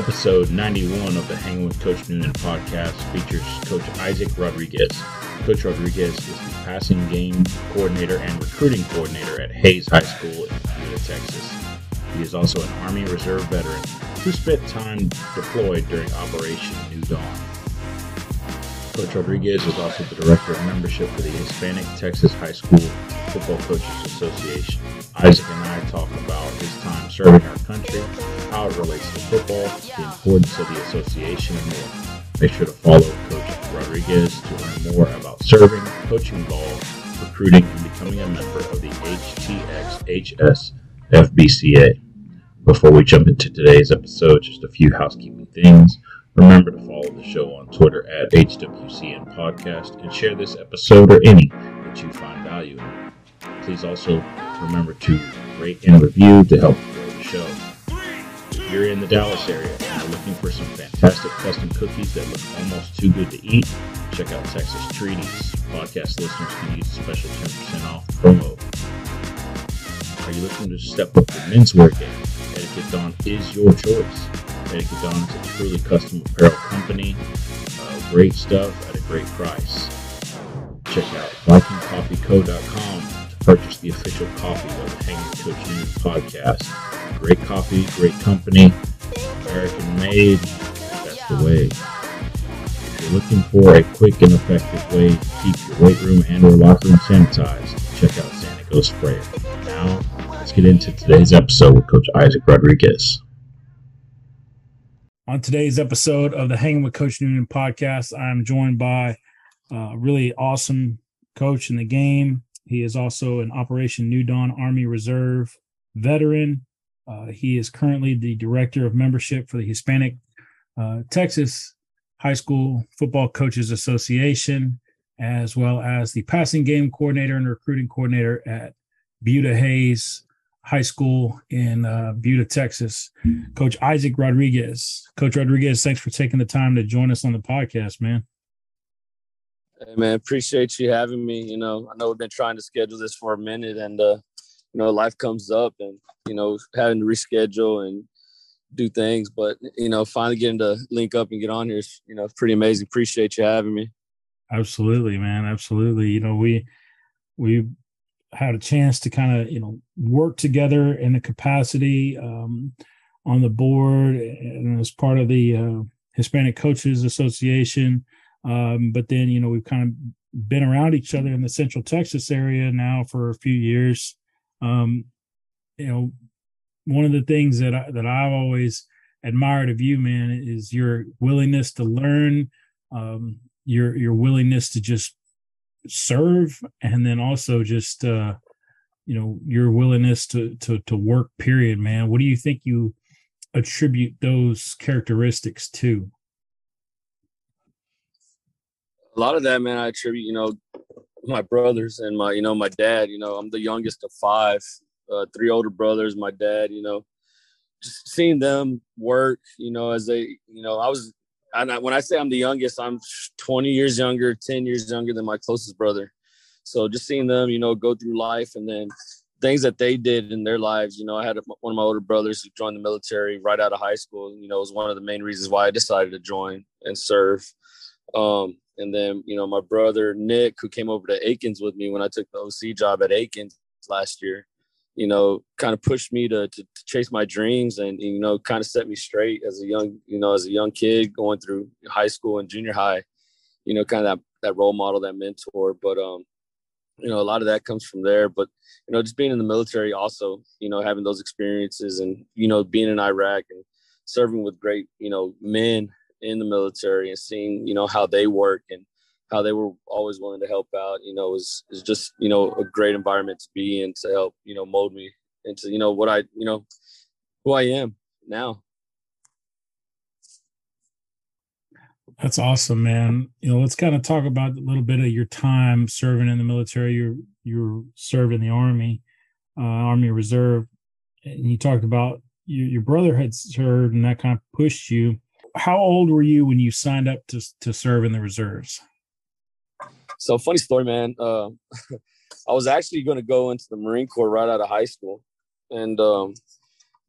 Episode 91 of the Hanging with Coach Noonan podcast features Coach Isaac Rodriguez. Coach Rodriguez is the passing game coordinator and recruiting coordinator at Hays High School in Buda, Texas. He is also an Army Reserve veteran who spent time deployed during Operation New Dawn. Coach Rodriguez is also the director of membership for the Hispanic Texas High School Football Coaches Association. Isaac and I talk about his time serving our country, how it relates to football, the importance of the association, and more. Make sure to follow Coach Rodriguez to learn more about serving, coaching ball, recruiting, and becoming a member of the HTXHS FBCA. Before we jump into today's episode, just a few housekeeping things. Remember to follow the show on Twitter at HWCN Podcast and share this episode or any that you find. Please also remember to rate and review to help grow the show. If you're in the Dallas area and are looking for some fantastic custom cookies that look almost too good to eat, check out Texas Treaties. Podcast listeners can use special 10% off promo. Are you looking to step up your menswear game? Etiquette Don is your choice. Etiquette Don is a truly custom apparel company. Uh, great stuff at a great price. Check out VikingCoffeeCo.com purchase the official coffee of the Hanging Coach Noonan podcast. Great coffee, great company, American made. That's the way. If you're looking for a quick and effective way to keep your weight room and or locker room sanitized, check out Sanigo Sprayer. Now, let's get into today's episode with Coach Isaac Rodriguez. On today's episode of the Hanging with Coach Noonan podcast, I'm joined by uh, a really awesome coach in the game. He is also an Operation New Dawn Army Reserve veteran. Uh, he is currently the director of membership for the Hispanic uh, Texas High School Football Coaches Association, as well as the passing game coordinator and recruiting coordinator at Buda Hays High School in uh, Texas. Coach Isaac Rodriguez. Coach Rodriguez, thanks for taking the time to join us on the podcast, man. Hey man, appreciate you having me. You know, I know we've been trying to schedule this for a minute, and uh, you know, life comes up, and you know, having to reschedule and do things, but you know, finally getting to link up and get on here is you know pretty amazing. Appreciate you having me. Absolutely, man. Absolutely. You know, we we had a chance to kind of you know work together in a capacity um, on the board and as part of the uh, Hispanic Coaches Association. Um, but then you know we've kind of been around each other in the Central Texas area now for a few years. Um, you know, one of the things that I, that I've always admired of you, man, is your willingness to learn, um, your your willingness to just serve and then also just uh you know your willingness to to to work period man what do you think you attribute those characteristics to a lot of that man i attribute you know my brothers and my you know my dad you know i'm the youngest of five uh, three older brothers my dad you know just seeing them work you know as they you know i was I, when I say I'm the youngest, I'm 20 years younger, 10 years younger than my closest brother. So just seeing them, you know, go through life and then things that they did in their lives. You know, I had a, one of my older brothers who joined the military right out of high school. You know, was one of the main reasons why I decided to join and serve. Um, and then, you know, my brother Nick, who came over to Akins with me when I took the OC job at Akins last year, you know, kind of pushed me to, to, to, chase my dreams and, you know, kind of set me straight as a young, you know, as a young kid going through high school and junior high, you know, kind of that, that role model, that mentor. But, um, you know, a lot of that comes from there. But, you know, just being in the military also, you know, having those experiences and, you know, being in Iraq and serving with great, you know, men in the military and seeing, you know, how they work and, how they were always willing to help out, you know, is is just, you know, a great environment to be in to help, you know, mold me into, you know, what I, you know, who I am now. That's awesome, man. You know, let's kind of talk about a little bit of your time serving in the military. You're you're served in the army, uh, Army Reserve, and you talked about you, your brother had served, and that kind of pushed you. How old were you when you signed up to to serve in the reserves? So funny story, man. Uh, I was actually going to go into the Marine Corps right out of high school, and um,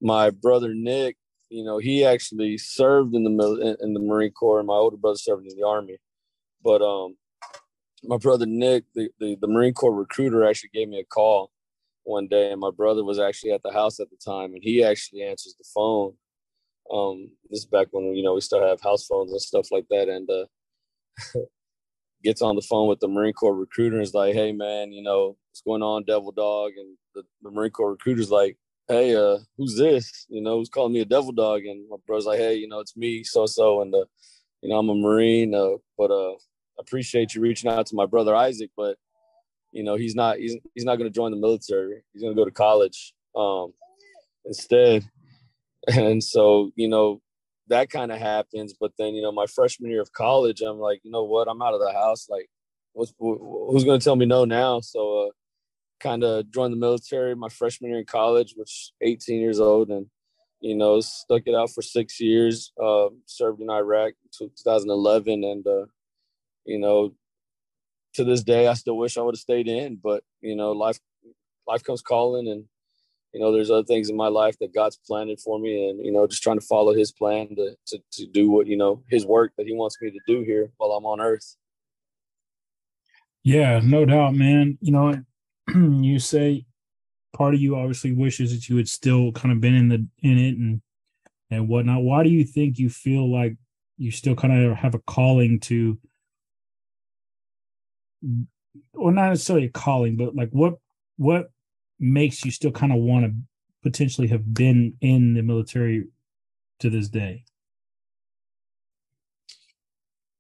my brother Nick, you know, he actually served in the in the Marine Corps, and my older brother served in the Army. But um, my brother Nick, the, the, the Marine Corps recruiter, actually gave me a call one day, and my brother was actually at the house at the time, and he actually answers the phone. Um, this is back when you know we still have house phones and stuff like that, and uh, gets on the phone with the Marine Corps recruiter and is like, "Hey, man, you know what's going on, Devil Dog?" And the, the Marine Corps recruiter's like, "Hey, uh, who's this? You know, who's calling me a Devil Dog?" And my brother's like, "Hey, you know, it's me, so so, and uh, you know, I'm a Marine, uh, but uh, appreciate you reaching out to my brother Isaac, but you know, he's not he's he's not going to join the military. He's going to go to college um, instead." And so, you know, that kind of happens. But then, you know, my freshman year of college, I'm like, you know what? I'm out of the house. Like, what's who's going to tell me no now? So, uh, kind of joined the military my freshman year in college, which 18 years old, and you know, stuck it out for six years. Uh, served in Iraq 2011, and uh, you know, to this day, I still wish I would have stayed in, but you know, life life comes calling, and you know, there's other things in my life that God's planted for me, and you know, just trying to follow His plan to to, to do what you know His work that He wants me to do here while I'm on Earth. Yeah, no doubt, man. You know, you say part of you obviously wishes that you had still kind of been in the in it and and whatnot. Why do you think you feel like you still kind of have a calling to, or not necessarily a calling, but like what what makes you still kind of want to potentially have been in the military to this day?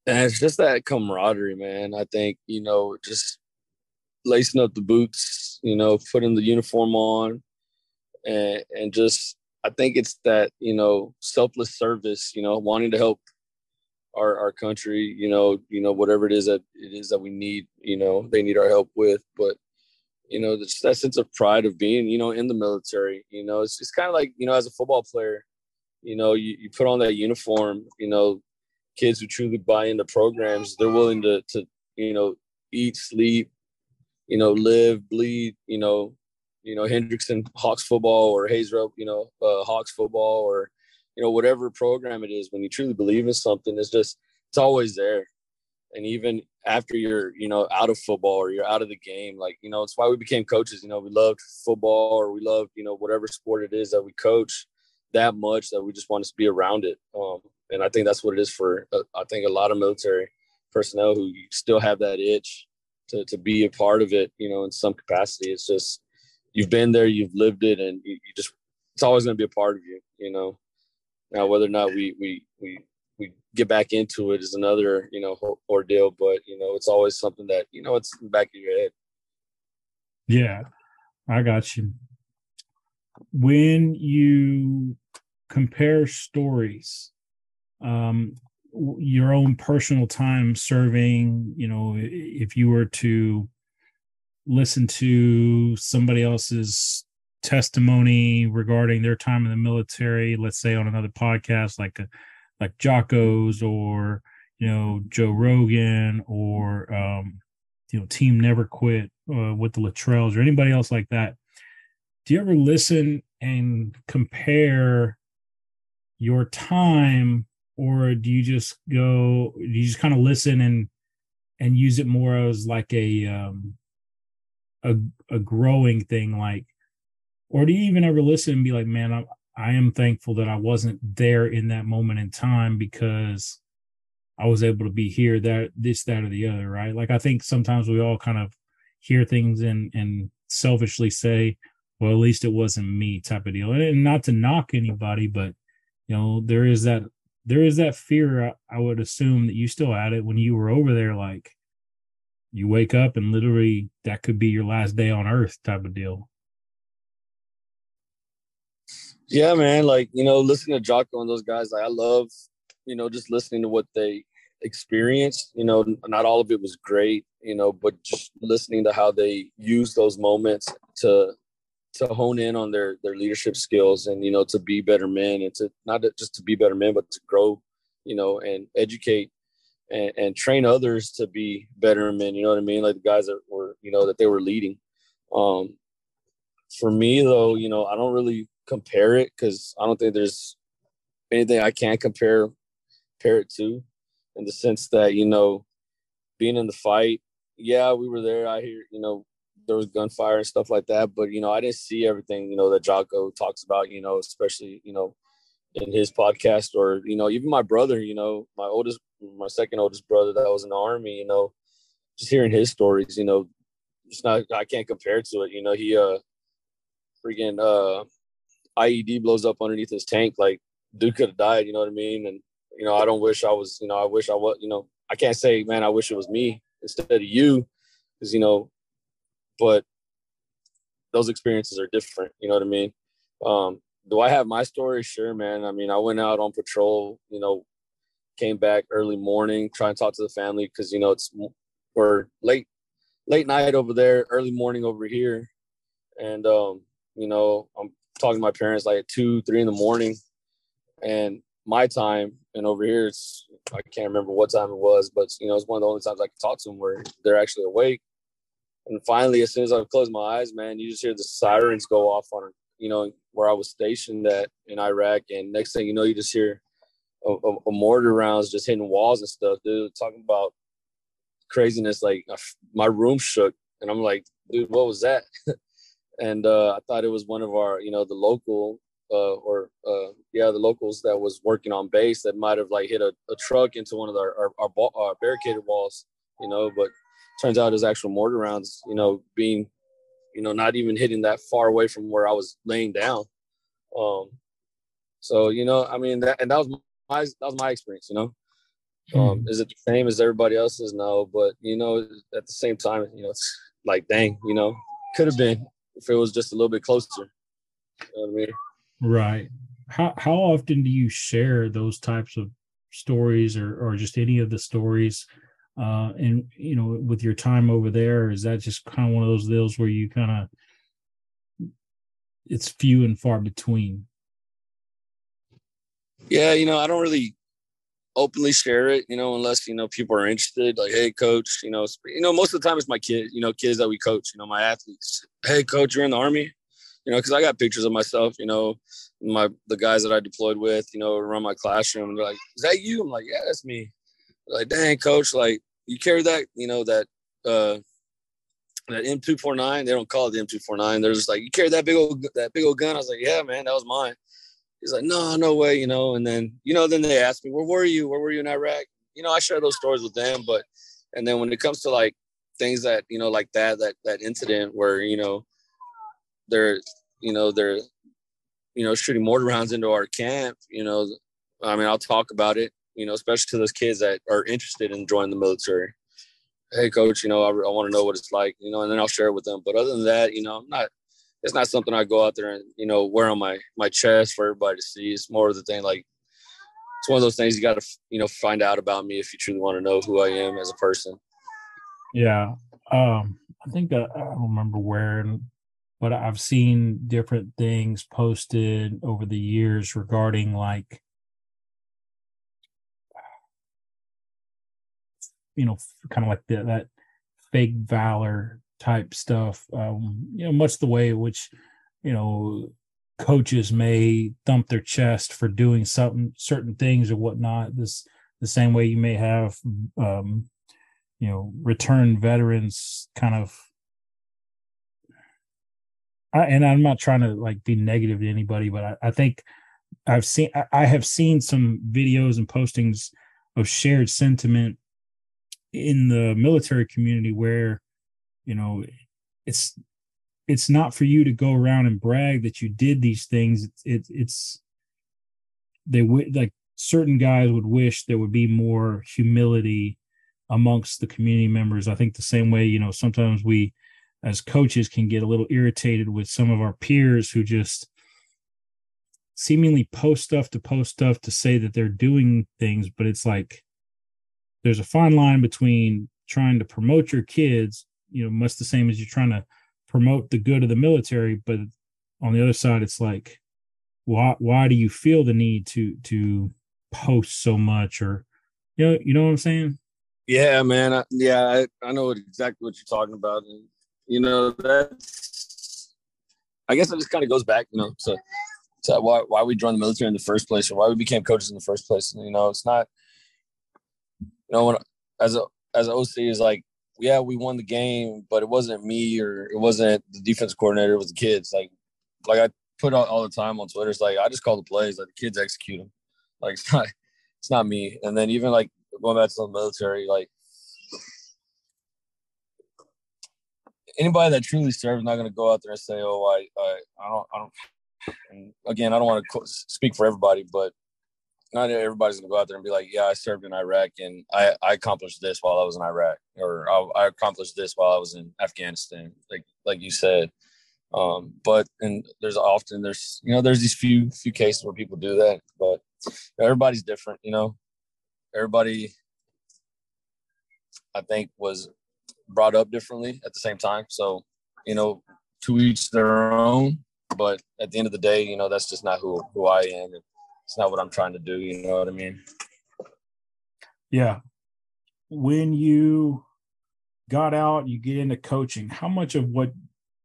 And it's just that camaraderie, man. I think, you know, just lacing up the boots, you know, putting the uniform on and and just I think it's that, you know, selfless service, you know, wanting to help our our country, you know, you know, whatever it is that it is that we need, you know, they need our help with. But you know, just that sense of pride of being, you know, in the military. You know, it's just kind of like, you know, as a football player, you know, you, you put on that uniform, you know, kids who truly buy into programs, they're willing to, to, you know, eat, sleep, you know, live, bleed, you know, you know, Hendrickson Hawks football or Hazel, you know, uh, Hawks football or, you know, whatever program it is, when you truly believe in something, it's just, it's always there and even after you're you know out of football or you're out of the game like you know it's why we became coaches you know we loved football or we loved you know whatever sport it is that we coach that much that we just want to be around it um, and i think that's what it is for uh, i think a lot of military personnel who still have that itch to, to be a part of it you know in some capacity. It's just you've been there you've lived it and you, you just it's always going to be a part of you you know. Now whether or not we we we we get back into it is another you know ordeal but you know it's always something that you know it's back of your head. Yeah i got you. When you compare stories um your own personal time serving you know if you were to listen to somebody else's testimony regarding their time in the military let's say on another podcast like a like Jocko's or you know Joe Rogan or um, you know Team Never Quit uh, with the Luttrells or anybody else like that. Do you ever listen and compare your time, or do you just go? Do you just kind of listen and and use it more as like a um, a a growing thing, like, or do you even ever listen and be like, man, I'm I am thankful that I wasn't there in that moment in time because I was able to be here, that this, that, or the other, right? Like I think sometimes we all kind of hear things and and selfishly say, well, at least it wasn't me type of deal. And not to knock anybody, but you know, there is that there is that fear I, would assume that you still had it when you were over there, like you wake up and literally that could be your last day on earth type of deal. Yeah, man. Like, you know, listening to Jocko and those guys, like I love, you know, just listening to what they experienced. You know, not all of it was great, you know, but just listening to how they use those moments to to hone in on their their leadership skills and you know to be better men and to not just to be better men but to grow you know and educate and, and train others to be better men you know what i mean like the guys that were you know that they were leading um for me though you know i don't really compare it because I don't think there's anything I can compare compare it to, in the sense that you know, being in the fight. Yeah, we were there. I hear you know there was gunfire and stuff like that, but you know I didn't see everything you know that Jocko talks about. You know, especially you know in his podcast or you know even my brother. You know, my oldest, my second oldest brother that was in the army. You know, just hearing his stories. You know, it's not I can't compare to it. You know, he uh freaking uh IED blows up underneath his tank. Like dude could have died. You know what I mean? And you know, I don't wish I was. You know, I wish I was. You know, I can't say, man, I wish it was me instead of you, because you know, but those experiences are different. You know what I mean? Um, do I have my story? Sure, man. I mean, I went out on patrol. You know, came back early morning, try and talk to the family because you know it's or late late night over there, early morning over here, and um, you know, I'm talking to my parents like at two, three in the morning, and my time, and over here it's I can't remember what time it was, but you know, it's one of the only times I can talk to them where they're actually awake. And finally, as soon as I close my eyes, man, you just hear the sirens go off on, you know, where I was stationed at in Iraq, and next thing you know, you just hear a, a, a mortar rounds just hitting walls and stuff, dude. Talking about craziness, like my room shook, and I'm like, dude, what was that? and uh, I thought it was one of our, you know, the local uh, or uh, yeah, the locals that was working on base that might have like hit a, a truck into one of our our, our, ball, our, barricaded walls, you know. But turns out it was actual mortar rounds, you know, being, you know, not even hitting that far away from where I was laying down. Um, so you know, I mean, that and that was my that was my experience, you know. Um, hmm. is it the same as everybody else's? No, but you know, at the same time, you know, it's like, dang, you know, could have been if it was just a little bit closer. You know I mean? Right. How how often do you share those types of stories or or just any of the stories uh and you know with your time over there is that just kind of one of those deals where you kind of it's few and far between yeah you know i don't really openly share it you know unless you know people are interested like hey coach you know you know most of the time it's my kids you know kids that we coach you know my athletes hey coach you're in the army you know, because I got pictures of myself, you know, my the guys that I deployed with, you know, around my classroom. They're like, "Is that you?" I'm like, "Yeah, that's me." They're like, dang, coach, like you carry that, you know, that uh that M249. They don't call it the M249. They're just like, you carry that big old that big old gun. I was like, yeah, man, that was mine. He's like, no, no way, you know. And then, you know, then they asked me, where were you? Where were you in Iraq? You know, I share those stories with them, but and then when it comes to like things that you know, like that, that that incident where you know they're you know they're you know shooting mortar rounds into our camp you know i mean i'll talk about it you know especially to those kids that are interested in joining the military hey coach you know i, I want to know what it's like you know and then i'll share it with them but other than that you know i'm not it's not something i go out there and you know wear on my my chest for everybody to see. It's more of the thing like it's one of those things you got to you know find out about me if you truly want to know who i am as a person. Yeah um i think that i don't remember where but I've seen different things posted over the years regarding like you know kind of like the, that fake valor type stuff um you know much the way which you know coaches may thump their chest for doing something certain things or whatnot. This the same way you may have um you know return veterans kind of I, and I'm not trying to like be negative to anybody, but I, I think I've seen I have seen some videos and postings of shared sentiment in the military community where you know it's it's not for you to go around and brag that you did these things. It's it, it's they would like certain guys would wish there would be more humility amongst the community members. I think the same way you know sometimes we as coaches can get a little irritated with some of our peers who just seemingly post stuff to post stuff to say that they're doing things but it's like there's a fine line between trying to promote your kids you know much the same as you're trying to promote the good of the military but on the other side it's like why why do you feel the need to to post so much or you know you know what i'm saying yeah man I, yeah I, I know exactly what you're talking about and you know, that's I guess it just kind of goes back, you know, to So why why we joined the military in the first place, or why we became coaches in the first place. You know, it's not. You know, when as a as an OC is like, yeah, we won the game, but it wasn't me or it wasn't the defense coordinator. It was the kids. Like, like I put out all the time on Twitter. It's like I just call the plays, like the kids execute them. Like it's not, it's not me. And then even like going back to the military, like anybody that truly serves not going to go out there and say, "Oh, I, I, I don't, I don't." And again, I don't want to speak for everybody, but not everybody's to go out there and be like, "Yeah, I served in Iraq and I, I accomplished this while I was in Iraq, or I, I accomplished this while I was in Afghanistan." Like, like you said. Um, but and there's often there's you know there's these few few cases where people do that, but everybody's different. You know, everybody I think was brought up differently at the same time. So, you know, to each their own. But at the end of the day, you know, that's just not who who I am. It's not what I'm trying to do. You know what I mean? Yeah. When you got out, you get into coaching. How much of what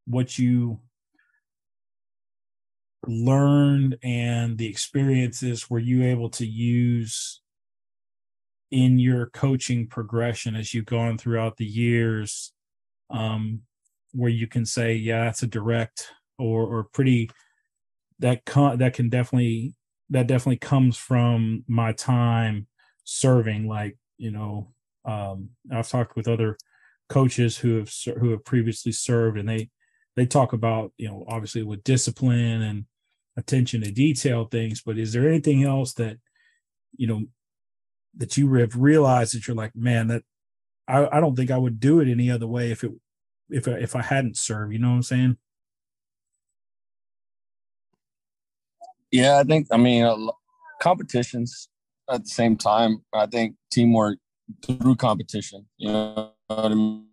what you learned and the experiences were you able to use in your coaching progression as you've gone throughout the years um, where you can say yeah that's a direct or or pretty that con- that can definitely that definitely comes from my time serving like you know um, I've talked with other coaches who have who have previously served and they they talk about you know obviously with discipline and attention to detail things but is there anything else that you know that you have realized that you're like, man, that I, I don't think I would do it any other way if it if if I hadn't served. You know what I'm saying? Yeah, I think. I mean, uh, competitions at the same time. I think teamwork through competition. You know what I mean?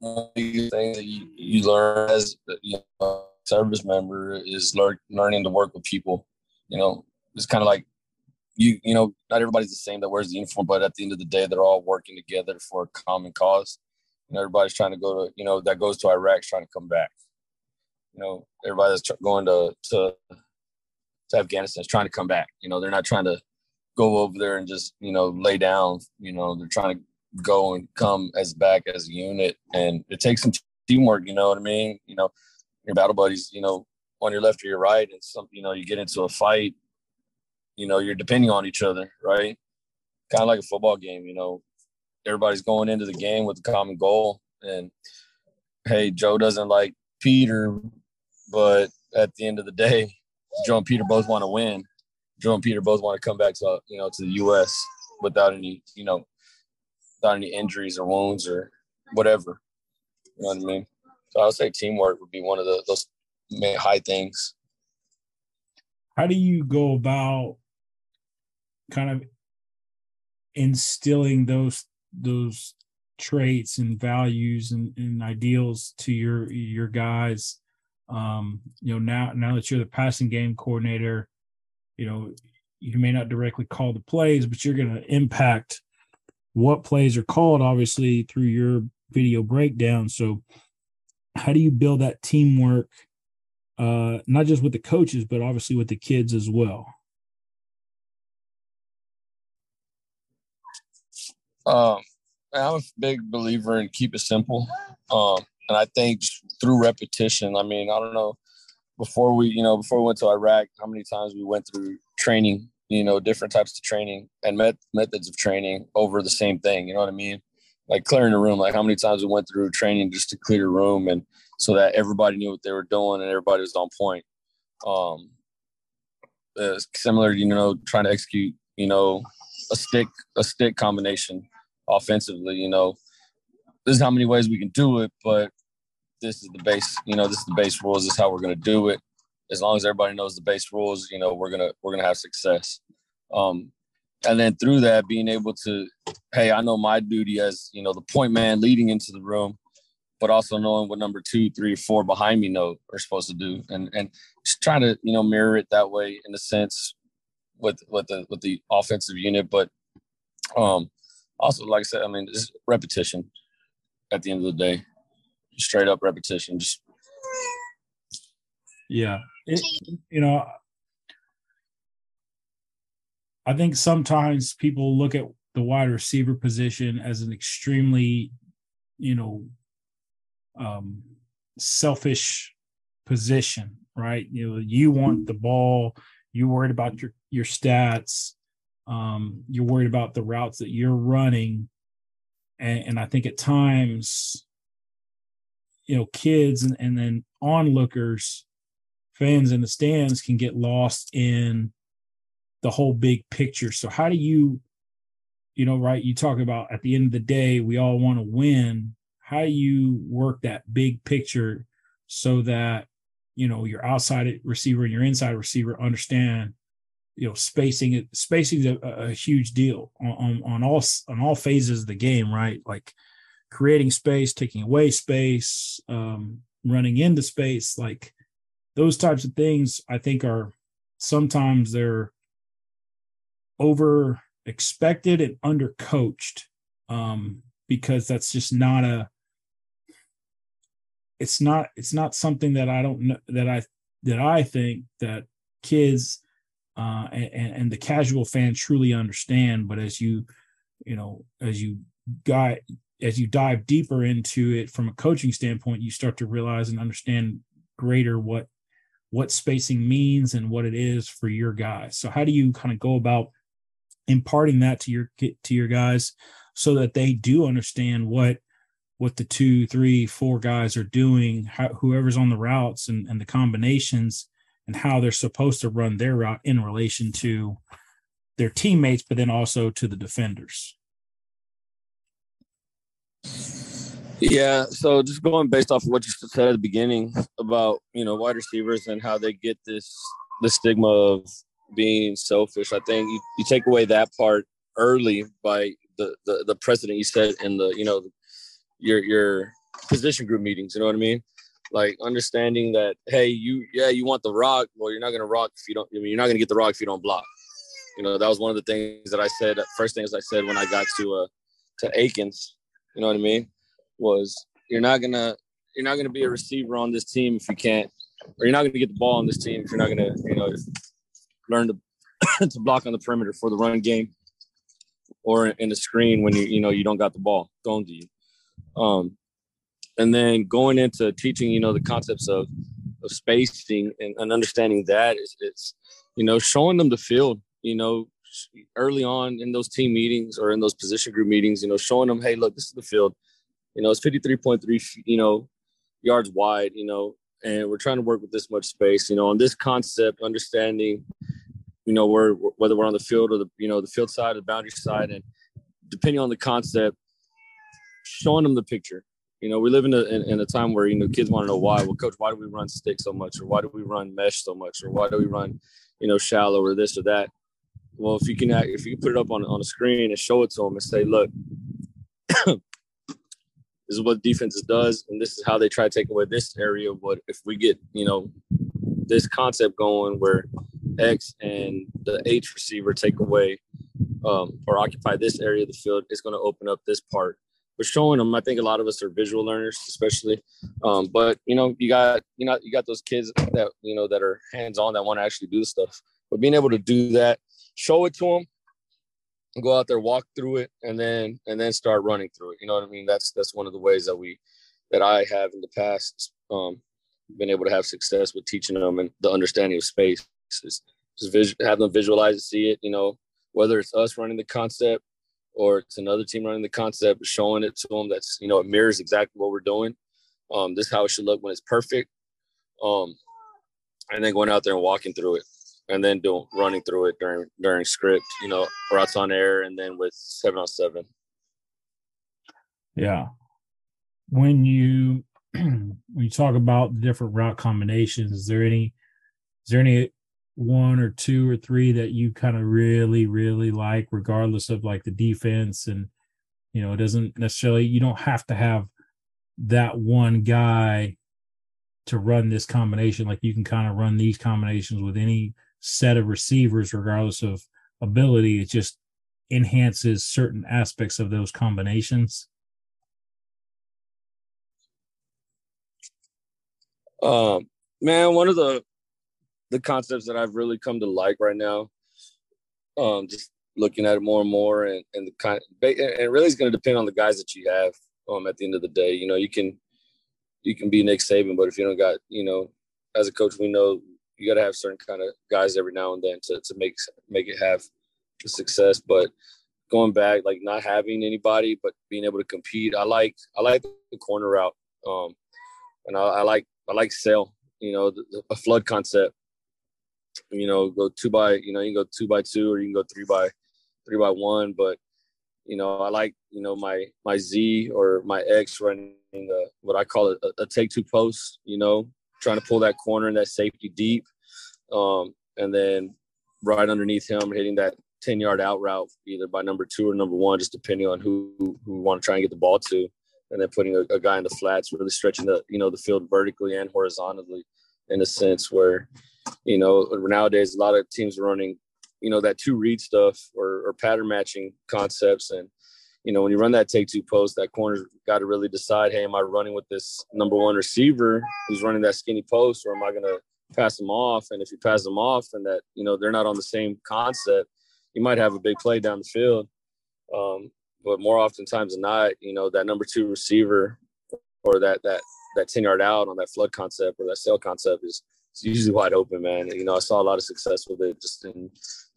One thing that you, you learn as you know, service member is learn, learning to work with people. You know, it's kind of like you you know not everybody's the same that wears the uniform, but at the end of the day, they're all working together for a common cause. And everybody's trying to go to you know that goes to Iraq, trying to come back. You know, everybody that's going to to to Afghanistan is trying to come back. You know, they're not trying to go over there and just you know lay down. You know, they're trying to go and come as back as a unit, and it takes some teamwork. You know what I mean? You know, your battle buddies. You know, on your left or your right, and some you know you get into a fight you know, you're depending on each other, right? Kind of like a football game, you know, everybody's going into the game with a common goal. And hey, Joe doesn't like Peter, but at the end of the day, Joe and Peter both want to win. Joe and Peter both want to come back to you know to the U.S. without any you know without any injuries or wounds or whatever. You know what I mean? So I would say teamwork would be one of the, those high things. How do you go about kind of instilling those those traits and values and, and ideals to your your guys um you know now now that you're the passing game coordinator you know you may not directly call the plays but you're going to impact what plays are called obviously through your video breakdown so how do you build that teamwork uh not just with the coaches but obviously with the kids as well Um, I'm a big believer in keep it simple. Um, and I think through repetition, I mean, I don't know, before we, you know, before we went to Iraq, how many times we went through training, you know, different types of training and met- methods of training over the same thing. You know what I mean? Like clearing the room, like how many times we went through training just to clear the room and so that everybody knew what they were doing and everybody was on point. Um, uh, similar, you know, trying to execute, you know, a stick, a stick combination offensively. You know, this is how many ways we can do it, but this is the base. You know, this is the base rules. This is how we're going to do it. As long as everybody knows the base rules, you know, we're gonna we're gonna have success. Um, and then through that, being able to, hey, I know my duty as you know the point man leading into the room, but also knowing what number two, three, four behind me know are supposed to do, and and just trying to you know mirror it that way in a sense with with the with the offensive unit, but um, also, like I said, I mean, just repetition at the end of the day, straight up repetition. Just yeah, it, you know, I think sometimes people look at the wide receiver position as an extremely, you know, um, selfish position, right? You know, you want the ball, you're worried about your your stats, um, you're worried about the routes that you're running, and, and I think at times, you know, kids and, and then onlookers, fans in the stands can get lost in the whole big picture. So how do you, you know, right? You talk about at the end of the day, we all want to win. How do you work that big picture so that you know your outside receiver and your inside receiver understand you know spacing spacing is a, a huge deal on, on, on all on all phases of the game right like creating space taking away space um running into space like those types of things i think are sometimes they're over expected and under coached um because that's just not a it's not it's not something that I don't know that I that I think that kids uh, and, and the casual fan truly understand. But as you you know as you got as you dive deeper into it from a coaching standpoint, you start to realize and understand greater what what spacing means and what it is for your guys. So how do you kind of go about imparting that to your to your guys so that they do understand what what the two, three, four guys are doing, how, whoever's on the routes and, and the combinations and how they're supposed to run their route in relation to their teammates, but then also to the defenders. Yeah, so just going based off of what you said at the beginning about you know wide receivers and how they get this the stigma of being selfish. I think you, you take away that part early by the, the the you set in the you know your your position group meetings. You know what I mean? Like understanding that hey, you yeah, you want the rock. Well, you're not gonna rock if you don't. I mean, you're not gonna get the rock if you don't block. You know, that was one of the things that I said. First things I said when I got to uh to Akins. You know what I mean? Was you're not gonna you're not gonna be a receiver on this team if you can't, or you're not gonna get the ball on this team if you're not gonna you know learn to to block on the perimeter for the run game or in the screen when you you know you don't got the ball thrown to you. Um, and then going into teaching, you know, the concepts of of spacing and, and understanding that is it's you know showing them the field, you know, early on in those team meetings or in those position group meetings, you know, showing them, hey, look, this is the field. You know, it's 53.3, you know, yards wide, you know, and we're trying to work with this much space, you know, on this concept, understanding, you know, where whether we're on the field or the, you know, the field side or the boundary side. And depending on the concept, showing them the picture. You know, we live in a in, in a time where you know kids want to know why. Well, coach, why do we run stick so much, or why do we run mesh so much, or why do we run, you know, shallow or this or that? Well, if you can if you put it up on on a screen and show it to them and say, look, this is what defenses does, and this is how they try to take away this area. But if we get you know this concept going where X and the H receiver take away um, or occupy this area of the field, it's going to open up this part but showing them. I think a lot of us are visual learners, especially. Um, but you know, you got you know you got those kids that you know that are hands on that want to actually do stuff. But being able to do that, show it to them, go out there, walk through it, and then and then start running through it. You know what I mean? That's that's one of the ways that we that I have in the past um, been able to have success with teaching them and the understanding of space. Is just vis- have them visualize and see it. You know, whether it's us running the concept or it's another team running the concept, showing it to them that's you know it mirrors exactly what we're doing. Um, this is how it should look when it's perfect. Um, and then going out there and walking through it, and then doing running through it during during script, you know, routes on air, and then with seven on seven. Yeah, when you when you talk about the different route combinations, is there any is there any one or two or three that you kind of really really like regardless of like the defense and you know it doesn't necessarily you don't have to have that one guy to run this combination like you can kind of run these combinations with any set of receivers regardless of ability it just enhances certain aspects of those combinations um man one of the the concepts that I've really come to like right now. Um, just looking at it more and more, and and the kind, and it really is going to depend on the guys that you have. Um, at the end of the day, you know, you can you can be Nick Saban, but if you don't got, you know, as a coach, we know you got to have certain kind of guys every now and then to to make make it have success. But going back, like not having anybody, but being able to compete, I like I like the corner route, um, and I, I like I like sail, you know, the, the, a flood concept. You know, go two by, you know, you can go two by two, or you can go three by three by one. But you know, I like you know my my Z or my X running the what I call it a, a take two post. You know, trying to pull that corner and that safety deep, um, and then right underneath him hitting that 10 yard out route either by number two or number one just depending on who who, who want to try and get the ball to. And then putting a, a, guy in the flats really stretching the you know the field vertically and horizontally in a sense where you know nowadays a lot of teams are running you know that two read stuff or, or pattern matching concepts and you know when you run that take two post that corner's got to really decide hey am i running with this number one receiver who's running that skinny post or am i going to pass them off and if you pass them off and that you know they're not on the same concept you might have a big play down the field um, but more oftentimes than not you know that number two receiver or that that that 10 yard out on that flood concept or that sail concept is usually wide open, man. You know, I saw a lot of success with it just in,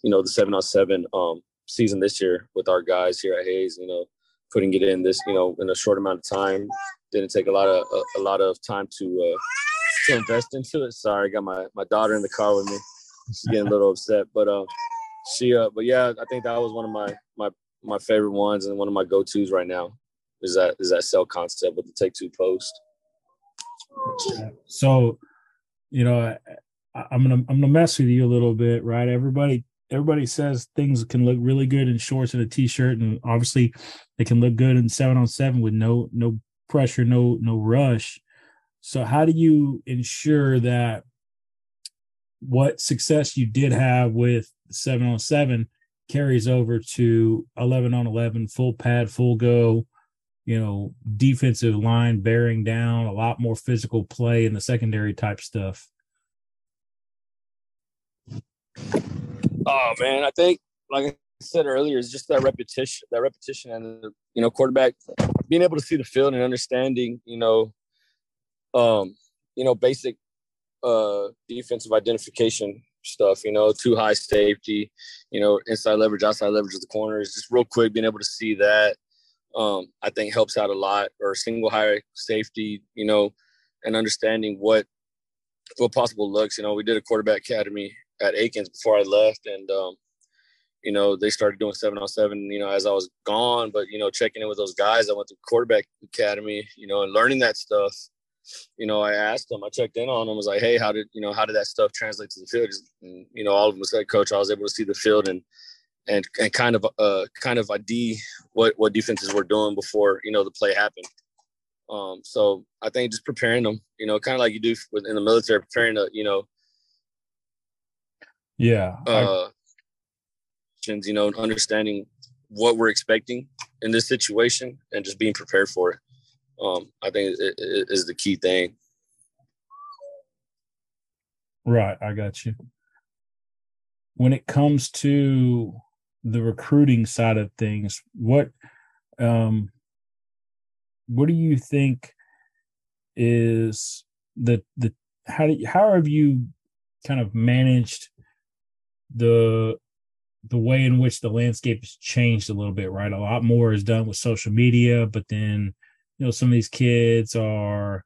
you know, the seven on seven um, season this year with our guys here at Hays. You know, putting it in this, you know, in a short amount of time. Didn't take a lot of a, a lot of time to uh, to invest into it. Sorry, I got my my daughter in the car with me. She's getting a little upset, but um, she uh, but yeah, I think that was one of my my my favorite ones and one of my go tos right now. Is that is that sail concept with the take two post. So you know, I, I'm gonna I'm gonna mess with you a little bit, right? Everybody everybody says things can look really good in shorts and a t-shirt, and obviously they can look good in seven on seven with no no pressure, no no rush. So how do you ensure that what success you did have with seven on seven carries over to 11 on 11 full pad full go you know, defensive line bearing down, a lot more physical play in the secondary type stuff? Oh man, I think like I said earlier, it's just that repetition, that repetition, and you know, quarterback being able to see the field and understanding, you know, um, you know, basic uh defensive identification stuff. You know, two high safety, you know, inside leverage, outside leverage of the corners. Just real quick, being able to see that um, I think helps out a lot. Or single high safety, you know, and understanding what what possible looks. You know, we did a quarterback academy at Akins before I left, and um, you know they started doing seven on seven. You know, as I was gone, but you know, checking in with those guys, I went to quarterback academy. You know, and learning that stuff. You know, I asked them, I checked in on them, was like, hey, how did you know how did that stuff translate to the field? And, you know, all of them said, coach, I was able to see the field and and and kind of uh kind of ID what what defenses were doing before you know the play happened. Um, so I think just preparing them, you know, kind of like you do in the military, preparing to, you know, yeah, uh, you know, understanding what we're expecting in this situation and just being prepared for it. Um, I think it, it is the key thing. Right, I got you. When it comes to the recruiting side of things, what um what do you think is the the how do you, how have you kind of managed the the way in which the landscape has changed a little bit, right? A lot more is done with social media, but then you know some of these kids are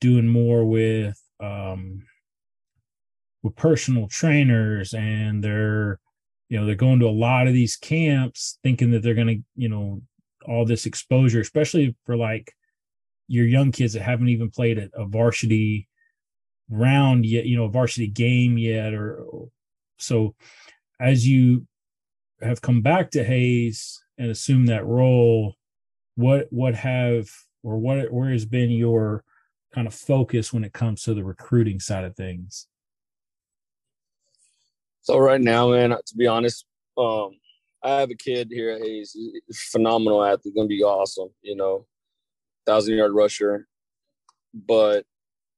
doing more with um with personal trainers and they're you know they're going to a lot of these camps thinking that they're going to you know all this exposure especially for like your young kids that haven't even played a, a varsity round yet you know a varsity game yet or so as you have come back to Hays and assume that role what what have or what where has been your kind of focus when it comes to the recruiting side of things so right now, man, to be honest, um, I have a kid here at Hays, phenomenal athlete, gonna be awesome. You know, thousand yard rusher, but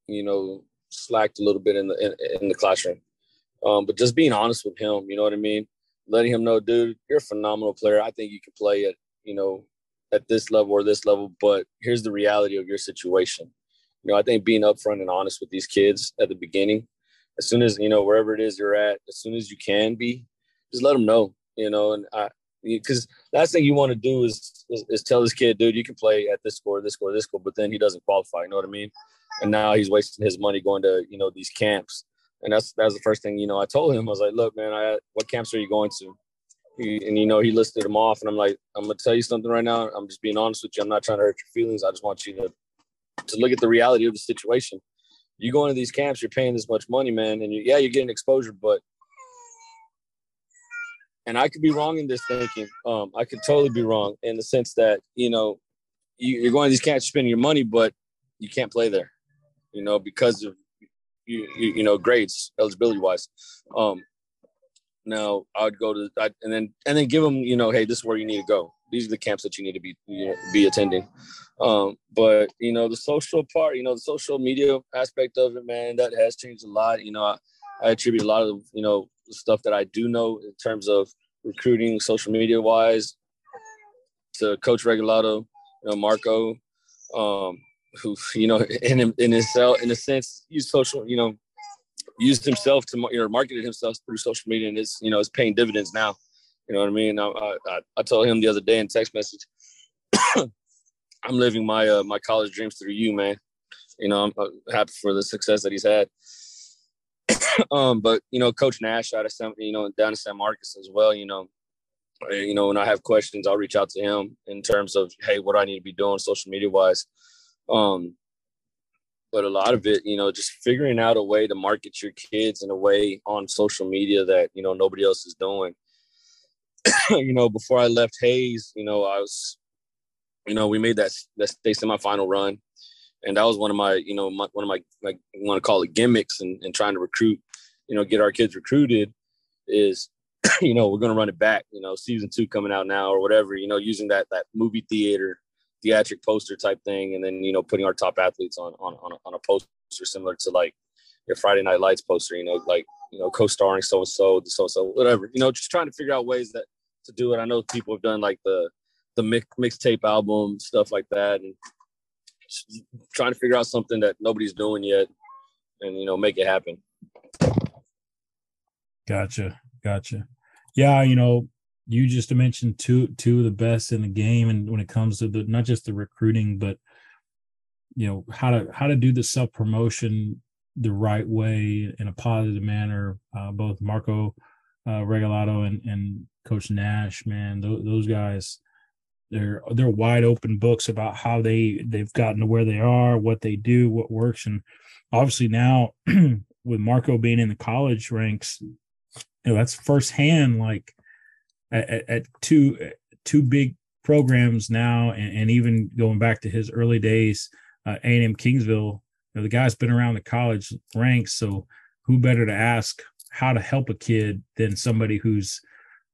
you know, slacked a little bit in the in, in the classroom. Um, but just being honest with him, you know what I mean? Letting him know, dude, you're a phenomenal player. I think you can play at, you know, at this level or this level, but here's the reality of your situation. You know, I think being upfront and honest with these kids at the beginning, as soon as, you know, wherever it is you're at, as soon as you can be, just let them know, you know, and I, because last thing you want to do is, is, is tell this kid, dude, you can play at this score, this score, this score, but then he doesn't qualify. You know what I mean? And now he's wasting his money going to you know these camps. And that's that's the first thing you know. I told him I was like, look, man, I what camps are you going to? He, and you know he listed them off, and I'm like, I'm gonna tell you something right now. I'm just being honest with you. I'm not trying to hurt your feelings. I just want you to to look at the reality of the situation. You go into these camps, you're paying this much money, man, and you, yeah, you're getting exposure, but and I could be wrong in this thinking. Um, I could totally be wrong in the sense that you know you, are going to these camps, spending your money, but you can't play there, you know, because of you, you, know grades eligibility wise. Um, now I'd go to I'd, and then and then give them you know hey this is where you need to go. These are the camps that you need to be you know, be attending. Um, but you know the social part, you know the social media aspect of it, man, that has changed a lot. You know I, I attribute a lot of you know stuff that I do know in terms of recruiting, social media wise, to Coach Regalado, you know, Marco, um, who you know, in in himself, in a sense, used social, you know, used himself to you know marketed himself through social media, and it's you know it's paying dividends now. You know what I mean? I I, I told him the other day in text message, I'm living my uh, my college dreams through you, man. You know, I'm happy for the success that he's had. um, but you know, Coach Nash out of San, you know, down in San Marcos as well. You know, you know, when I have questions, I'll reach out to him in terms of, hey, what do I need to be doing social media wise. Um, but a lot of it, you know, just figuring out a way to market your kids in a way on social media that you know nobody else is doing. you know, before I left Hays, you know, I was, you know, we made that that state semifinal run and that was one of my you know my, one of my like you want to call it gimmicks and, and trying to recruit you know get our kids recruited is you know we're going to run it back you know season two coming out now or whatever you know using that that movie theater theatric poster type thing and then you know putting our top athletes on on on a, on a poster similar to like your friday night lights poster you know like you know co-starring so and so so and so whatever you know just trying to figure out ways that to do it. I know people have done like the the mix mixtape album stuff like that and trying to figure out something that nobody's doing yet and you know make it happen. Gotcha gotcha. Yeah you know you just mentioned two two of the best in the game and when it comes to the not just the recruiting but you know how to how to do the self promotion the right way in a positive manner uh, both marco uh, regalado and, and coach nash man those, those guys they're they're wide open books about how they they've gotten to where they are, what they do, what works, and obviously now with Marco being in the college ranks, you know that's firsthand. Like at, at two two big programs now, and, and, even going back to his early days, uh, A&M Kingsville, you know, the guy's been around the college ranks, so who better to ask how to help a kid than somebody who's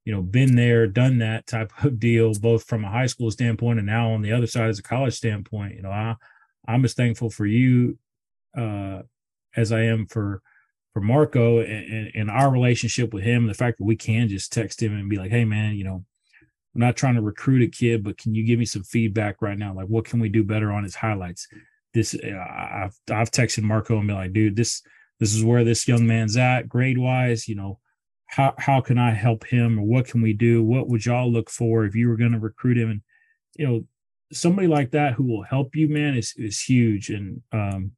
you know, been there, done that type of deal, both from a high school standpoint and now on the other side as a college standpoint. You know, I I'm as thankful for you uh, as I am for for Marco and, and, our relationship with him. The fact that we can just text him and be like, "Hey, man, you know, I'm not trying to recruit a kid, but can you give me some feedback right now? Like, what can we do better on his highlights?" This uh, I've I've texted Marco and be like, "Dude, this this is where this young man's at grade wise. You know, how how can I help him or what can we do? What would y'all look for if you were going to recruit him? And you know, somebody like that who will help you, man, is is huge. And um,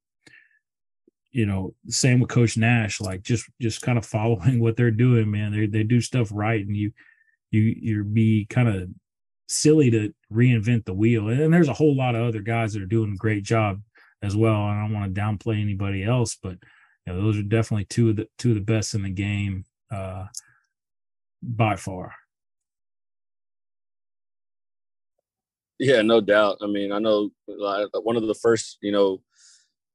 you know, same with Coach Nash, like just just kind of following what they're doing, man. They they do stuff right, and you you you'd be kind of silly to reinvent the wheel. And there's a whole lot of other guys that are doing a great job as well. And I don't want to downplay anybody else, but you know, those are definitely two of the two of the best in the game uh, by far. Yeah, no doubt. I mean, I know one of the first, you know,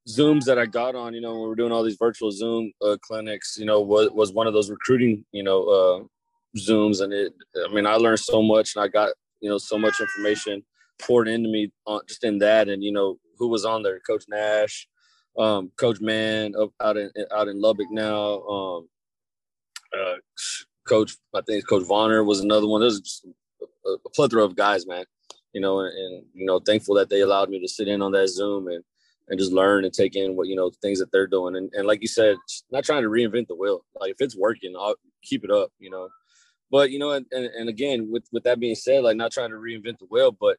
Zooms that I got on, you know, when we are doing all these virtual Zoom uh, clinics, you know, was, was one of those recruiting, you know, uh, Zooms. And it, I mean, I learned so much and I got, you know, so much information poured into me on, just in that. And, you know, who was on there? Coach Nash, um, Coach Mann up out in, out in Lubbock now, um, uh, Coach, I think Coach Vonner was another one. There's a, a, plethora of guys, man. You know, and, and, you know, thankful that they allowed me to sit in on that Zoom and and just learn and take in what you know things that they're doing. And and like you said, not trying to reinvent the wheel. Like if it's working, I'll keep it up. You know, but you know, and, and, and again, with with that being said, like not trying to reinvent the wheel, but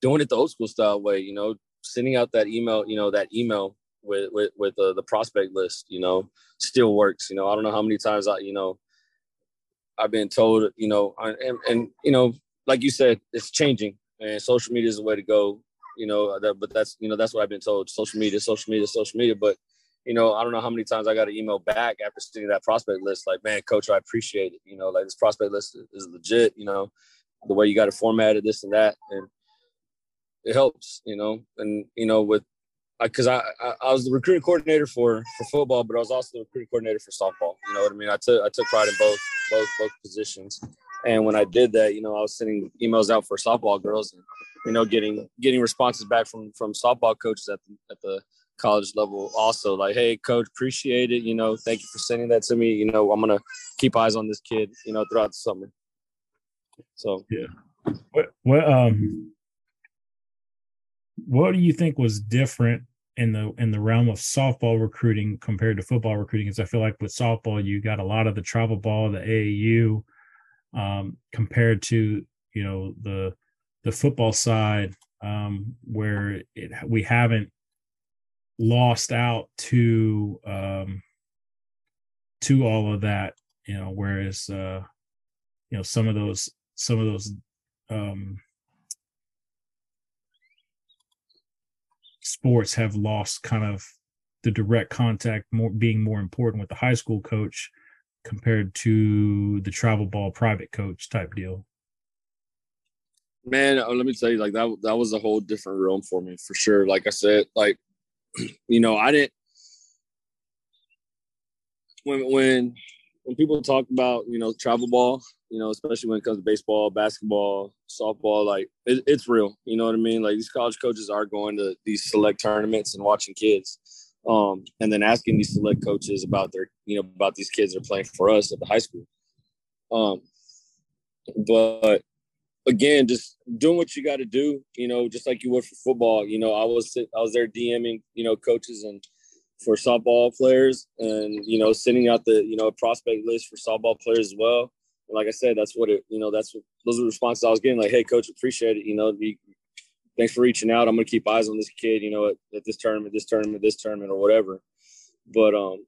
doing it the old school style way. You know, sending out that email. You know, that email with with with uh, the prospect list. You know, still works. You know, I don't know how many times I you know I've been told, you know, and, and you know, like you said, it's changing, and social media is the way to go. You know, uh, that, but that's you know that's what I've been told. Social media, social media, social media. But you know, I don't know how many times I got an email back after seeing that prospect list, like, man, coach, I appreciate it. You know, like this prospect list is legit. You know, the way you got it formatted, this and that, and it helps. You know, and you know with because I, I, I was the recruiting coordinator for for football, but I was also the recruiting coordinator for softball. You know what I mean? I took I took pride in both both both positions, and when I did that, you know, I was sending emails out for softball girls, and you know, getting getting responses back from from softball coaches at the at the college level also like hey coach appreciate it you know thank you for sending that to me you know i'm gonna keep eyes on this kid you know throughout the summer. So. Yeah. What what um what do you think was different in the in the realm of softball recruiting compared to football recruiting? Because I feel like with softball you got a lot of the travel ball, the AAU, um, compared to you know the the football side um, where it we haven't lost out to um, to all of that, you know. Whereas uh, you know some of those some of those um, sports have lost kind of the direct contact more being more important with the high school coach compared to the travel ball private coach type deal man uh, let me tell you like that that was a whole different realm for me for sure like i said like you know i didn't when when when people talk about you know travel ball you know, especially when it comes to baseball, basketball, softball, like it, it's real. You know what I mean? Like these college coaches are going to these select tournaments and watching kids, um, and then asking these select coaches about their, you know, about these kids that are playing for us at the high school. Um, but again, just doing what you got to do, you know, just like you would for football. You know, I was I was there DMing, you know, coaches and for softball players, and you know, sending out the you know prospect list for softball players as well and like I said, that's what it, you know, that's what those are the responses I was getting. Like, hey, coach, appreciate it. You know, be, thanks for reaching out. I'm gonna keep eyes on this kid. You know, at, at this tournament, this tournament, this tournament, or whatever. But um,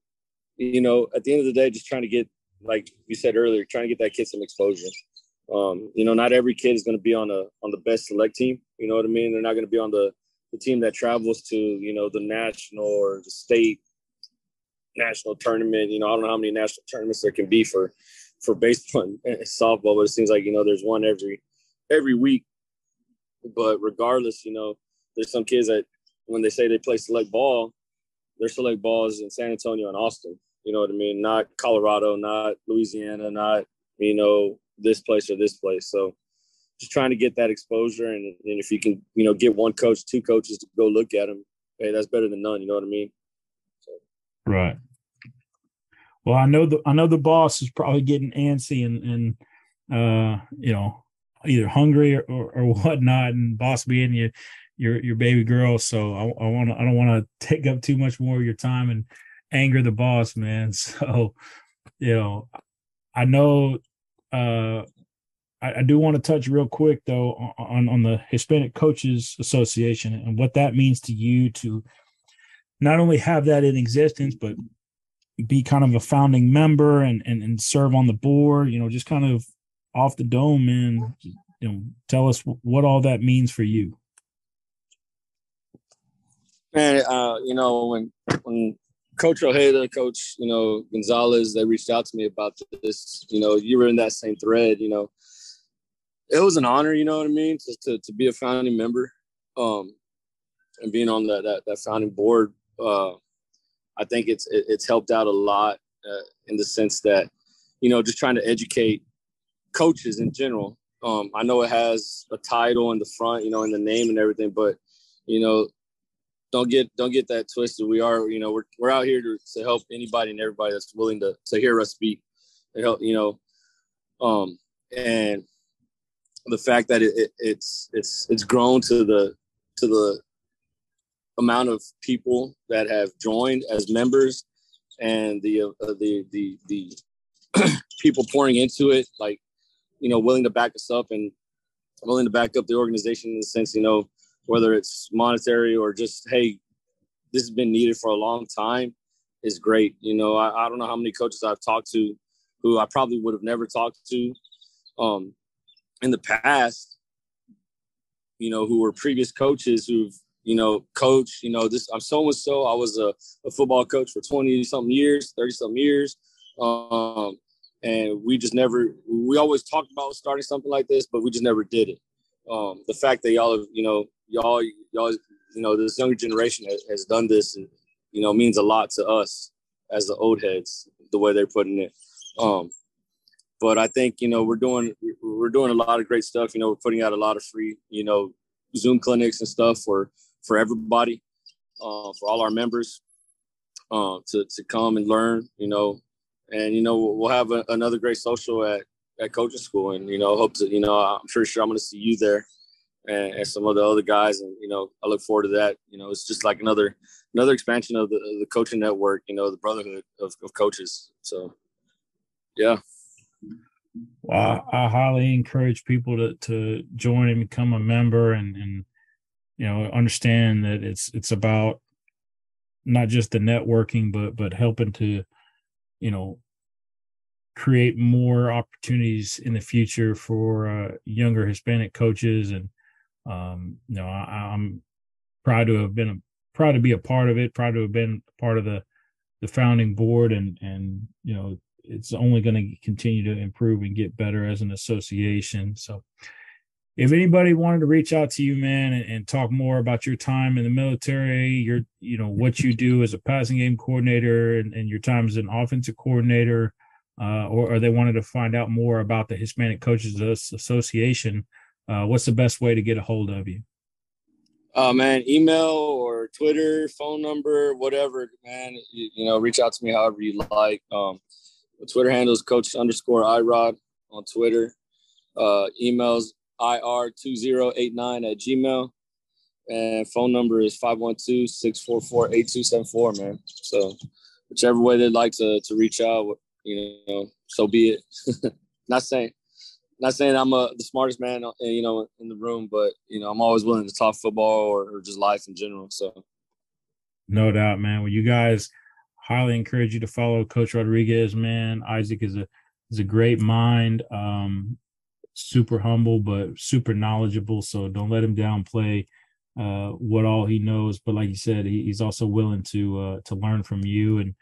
you know, at the end of the day, just trying to get, like you said earlier, trying to get that kid some exposure. Um, you know, not every kid is going to be on a on the best select team. You know what I mean? They're not going to be on the the team that travels to you know the national or the state national tournament. You know, I don't know how many national tournaments there can be for for baseball and softball, but it seems like you know there's one every every week. But regardless, you know, there's some kids that when they say they play select ball, their select balls in San Antonio and Austin. You know what I mean? Not Colorado, not Louisiana, not you know this place or this place. So just trying to get that exposure, and, and if you can, you know, get one coach, two coaches to go look at them, hey, that's better than none. You know what I mean? So. Right. Well, I know the I know the boss is probably getting antsy and and uh you know either hungry or, or, or whatnot, and boss being you your your baby girl. So I, I want I don't want to take up too much more of your time and anger the boss, man. So you know I know uh I, I do want to touch real quick though on on the Hispanic Coaches Association and what that means to you to not only have that in existence, but be kind of a founding member and, and and serve on the board you know just kind of off the dome man you know tell us what all that means for you. Man uh you know when when coach ojeda coach you know gonzalez they reached out to me about this you know you were in that same thread you know it was an honor you know what i mean to, to, to be a founding member um and being on that that, that founding board uh I think it's it's helped out a lot uh, in the sense that you know just trying to educate coaches in general. Um, I know it has a title in the front, you know, in the name and everything, but you know, don't get don't get that twisted. We are, you know, we're we're out here to, to help anybody and everybody that's willing to to hear us speak. It helped, you know, um, and the fact that it, it, it's it's it's grown to the to the amount of people that have joined as members and the uh, the the the people pouring into it like you know willing to back us up and willing to back up the organization in the sense you know whether it's monetary or just hey this has been needed for a long time is great you know I, I don't know how many coaches i've talked to who i probably would have never talked to um in the past you know who were previous coaches who've you know, coach, you know, this I'm so and so. I was a, a, football coach for 20 something years, 30 something years. Um, and we just never we always talked about starting something like this, but we just never did it. Um, the fact that y'all have, you know, y'all y'all you know, this younger generation has, has done this and you know means a lot to us as the old heads, the way they're putting it. Um, but I think you know we're doing we're doing a lot of great stuff. You know, we're putting out a lot of free you know Zoom clinics and stuff for for everybody, uh, for all our members, uh, to to come and learn. You know, and you know we'll have a, another great social at at coaching school, and you know hope to you know I'm pretty sure I'm going to see you there, and, and, some of the other guys, and you know I look forward to that. You know, it's just like another another expansion of the, of the coaching network. You know, the brotherhood of, of coaches. So, yeah. Well, I, I, highly encourage people to to join and become a member, and and you know understand that it's it's about not just the networking but but helping to you know create more opportunities in the future for uh, younger hispanic coaches and um you know I, i'm proud to have been a proud to be a part of it proud to have been part of the the founding board and and you know it's only going to continue to improve and get better as an association. So if anybody wanted to reach out to you, man, and, and, talk more about your time in the military, your you know what you do as a passing game coordinator and, and your time as an offensive coordinator, uh, or, or, they wanted to find out more about the Hispanic Coaches Association, uh, what's the best way to get a hold of you? Oh man, email or Twitter, phone number, whatever, man. You, you know, reach out to me however you like. Um, Twitter handle is Coach underscore Irod on Twitter. Uh, emails ir2089 at gmail. And phone number is 512-644-8274, man. So whichever way they'd like to, to reach out, you know, so be it. not saying not saying I'm a, the smartest man, uh, you know, in the room, but you know, I'm always willing to talk football or, or just life in general. So, no doubt, man. Well, you guys highly encourage you to follow Coach Rodriguez. Man, Isaac is a is a great mind. Um, super humble but super knowledgeable. So don't let him downplay uh, what all he knows. But like you said, he, he's also willing to uh, to learn from you and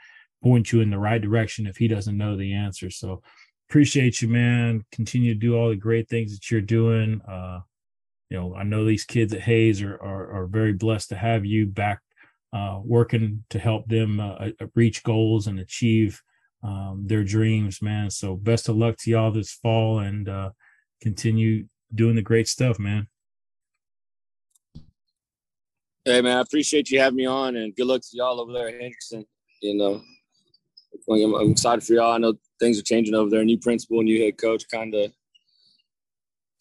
point you in the right direction if he doesn't know the answer. So appreciate you, man. Continue to do all the great things that you're doing. Uh, you know, I know these kids at Hays are are, are very blessed to have you back uh, working to help them uh, reach goals and achieve um, their dreams, man. So best of luck to y'all this fall, and uh, continue doing the great stuff, man. Hey man, I appreciate you having me on, and good luck to y'all over there at Hendrickson. You know, I'm excited for y'all. I know things are changing over there. New principal, new head coach, kind of,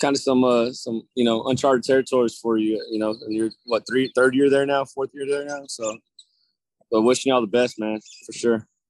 kind of some, uh, some you know, uncharted territories for you. You know, you're what three, third year there now, fourth year there now. So, but wishing y'all the best, man, for sure.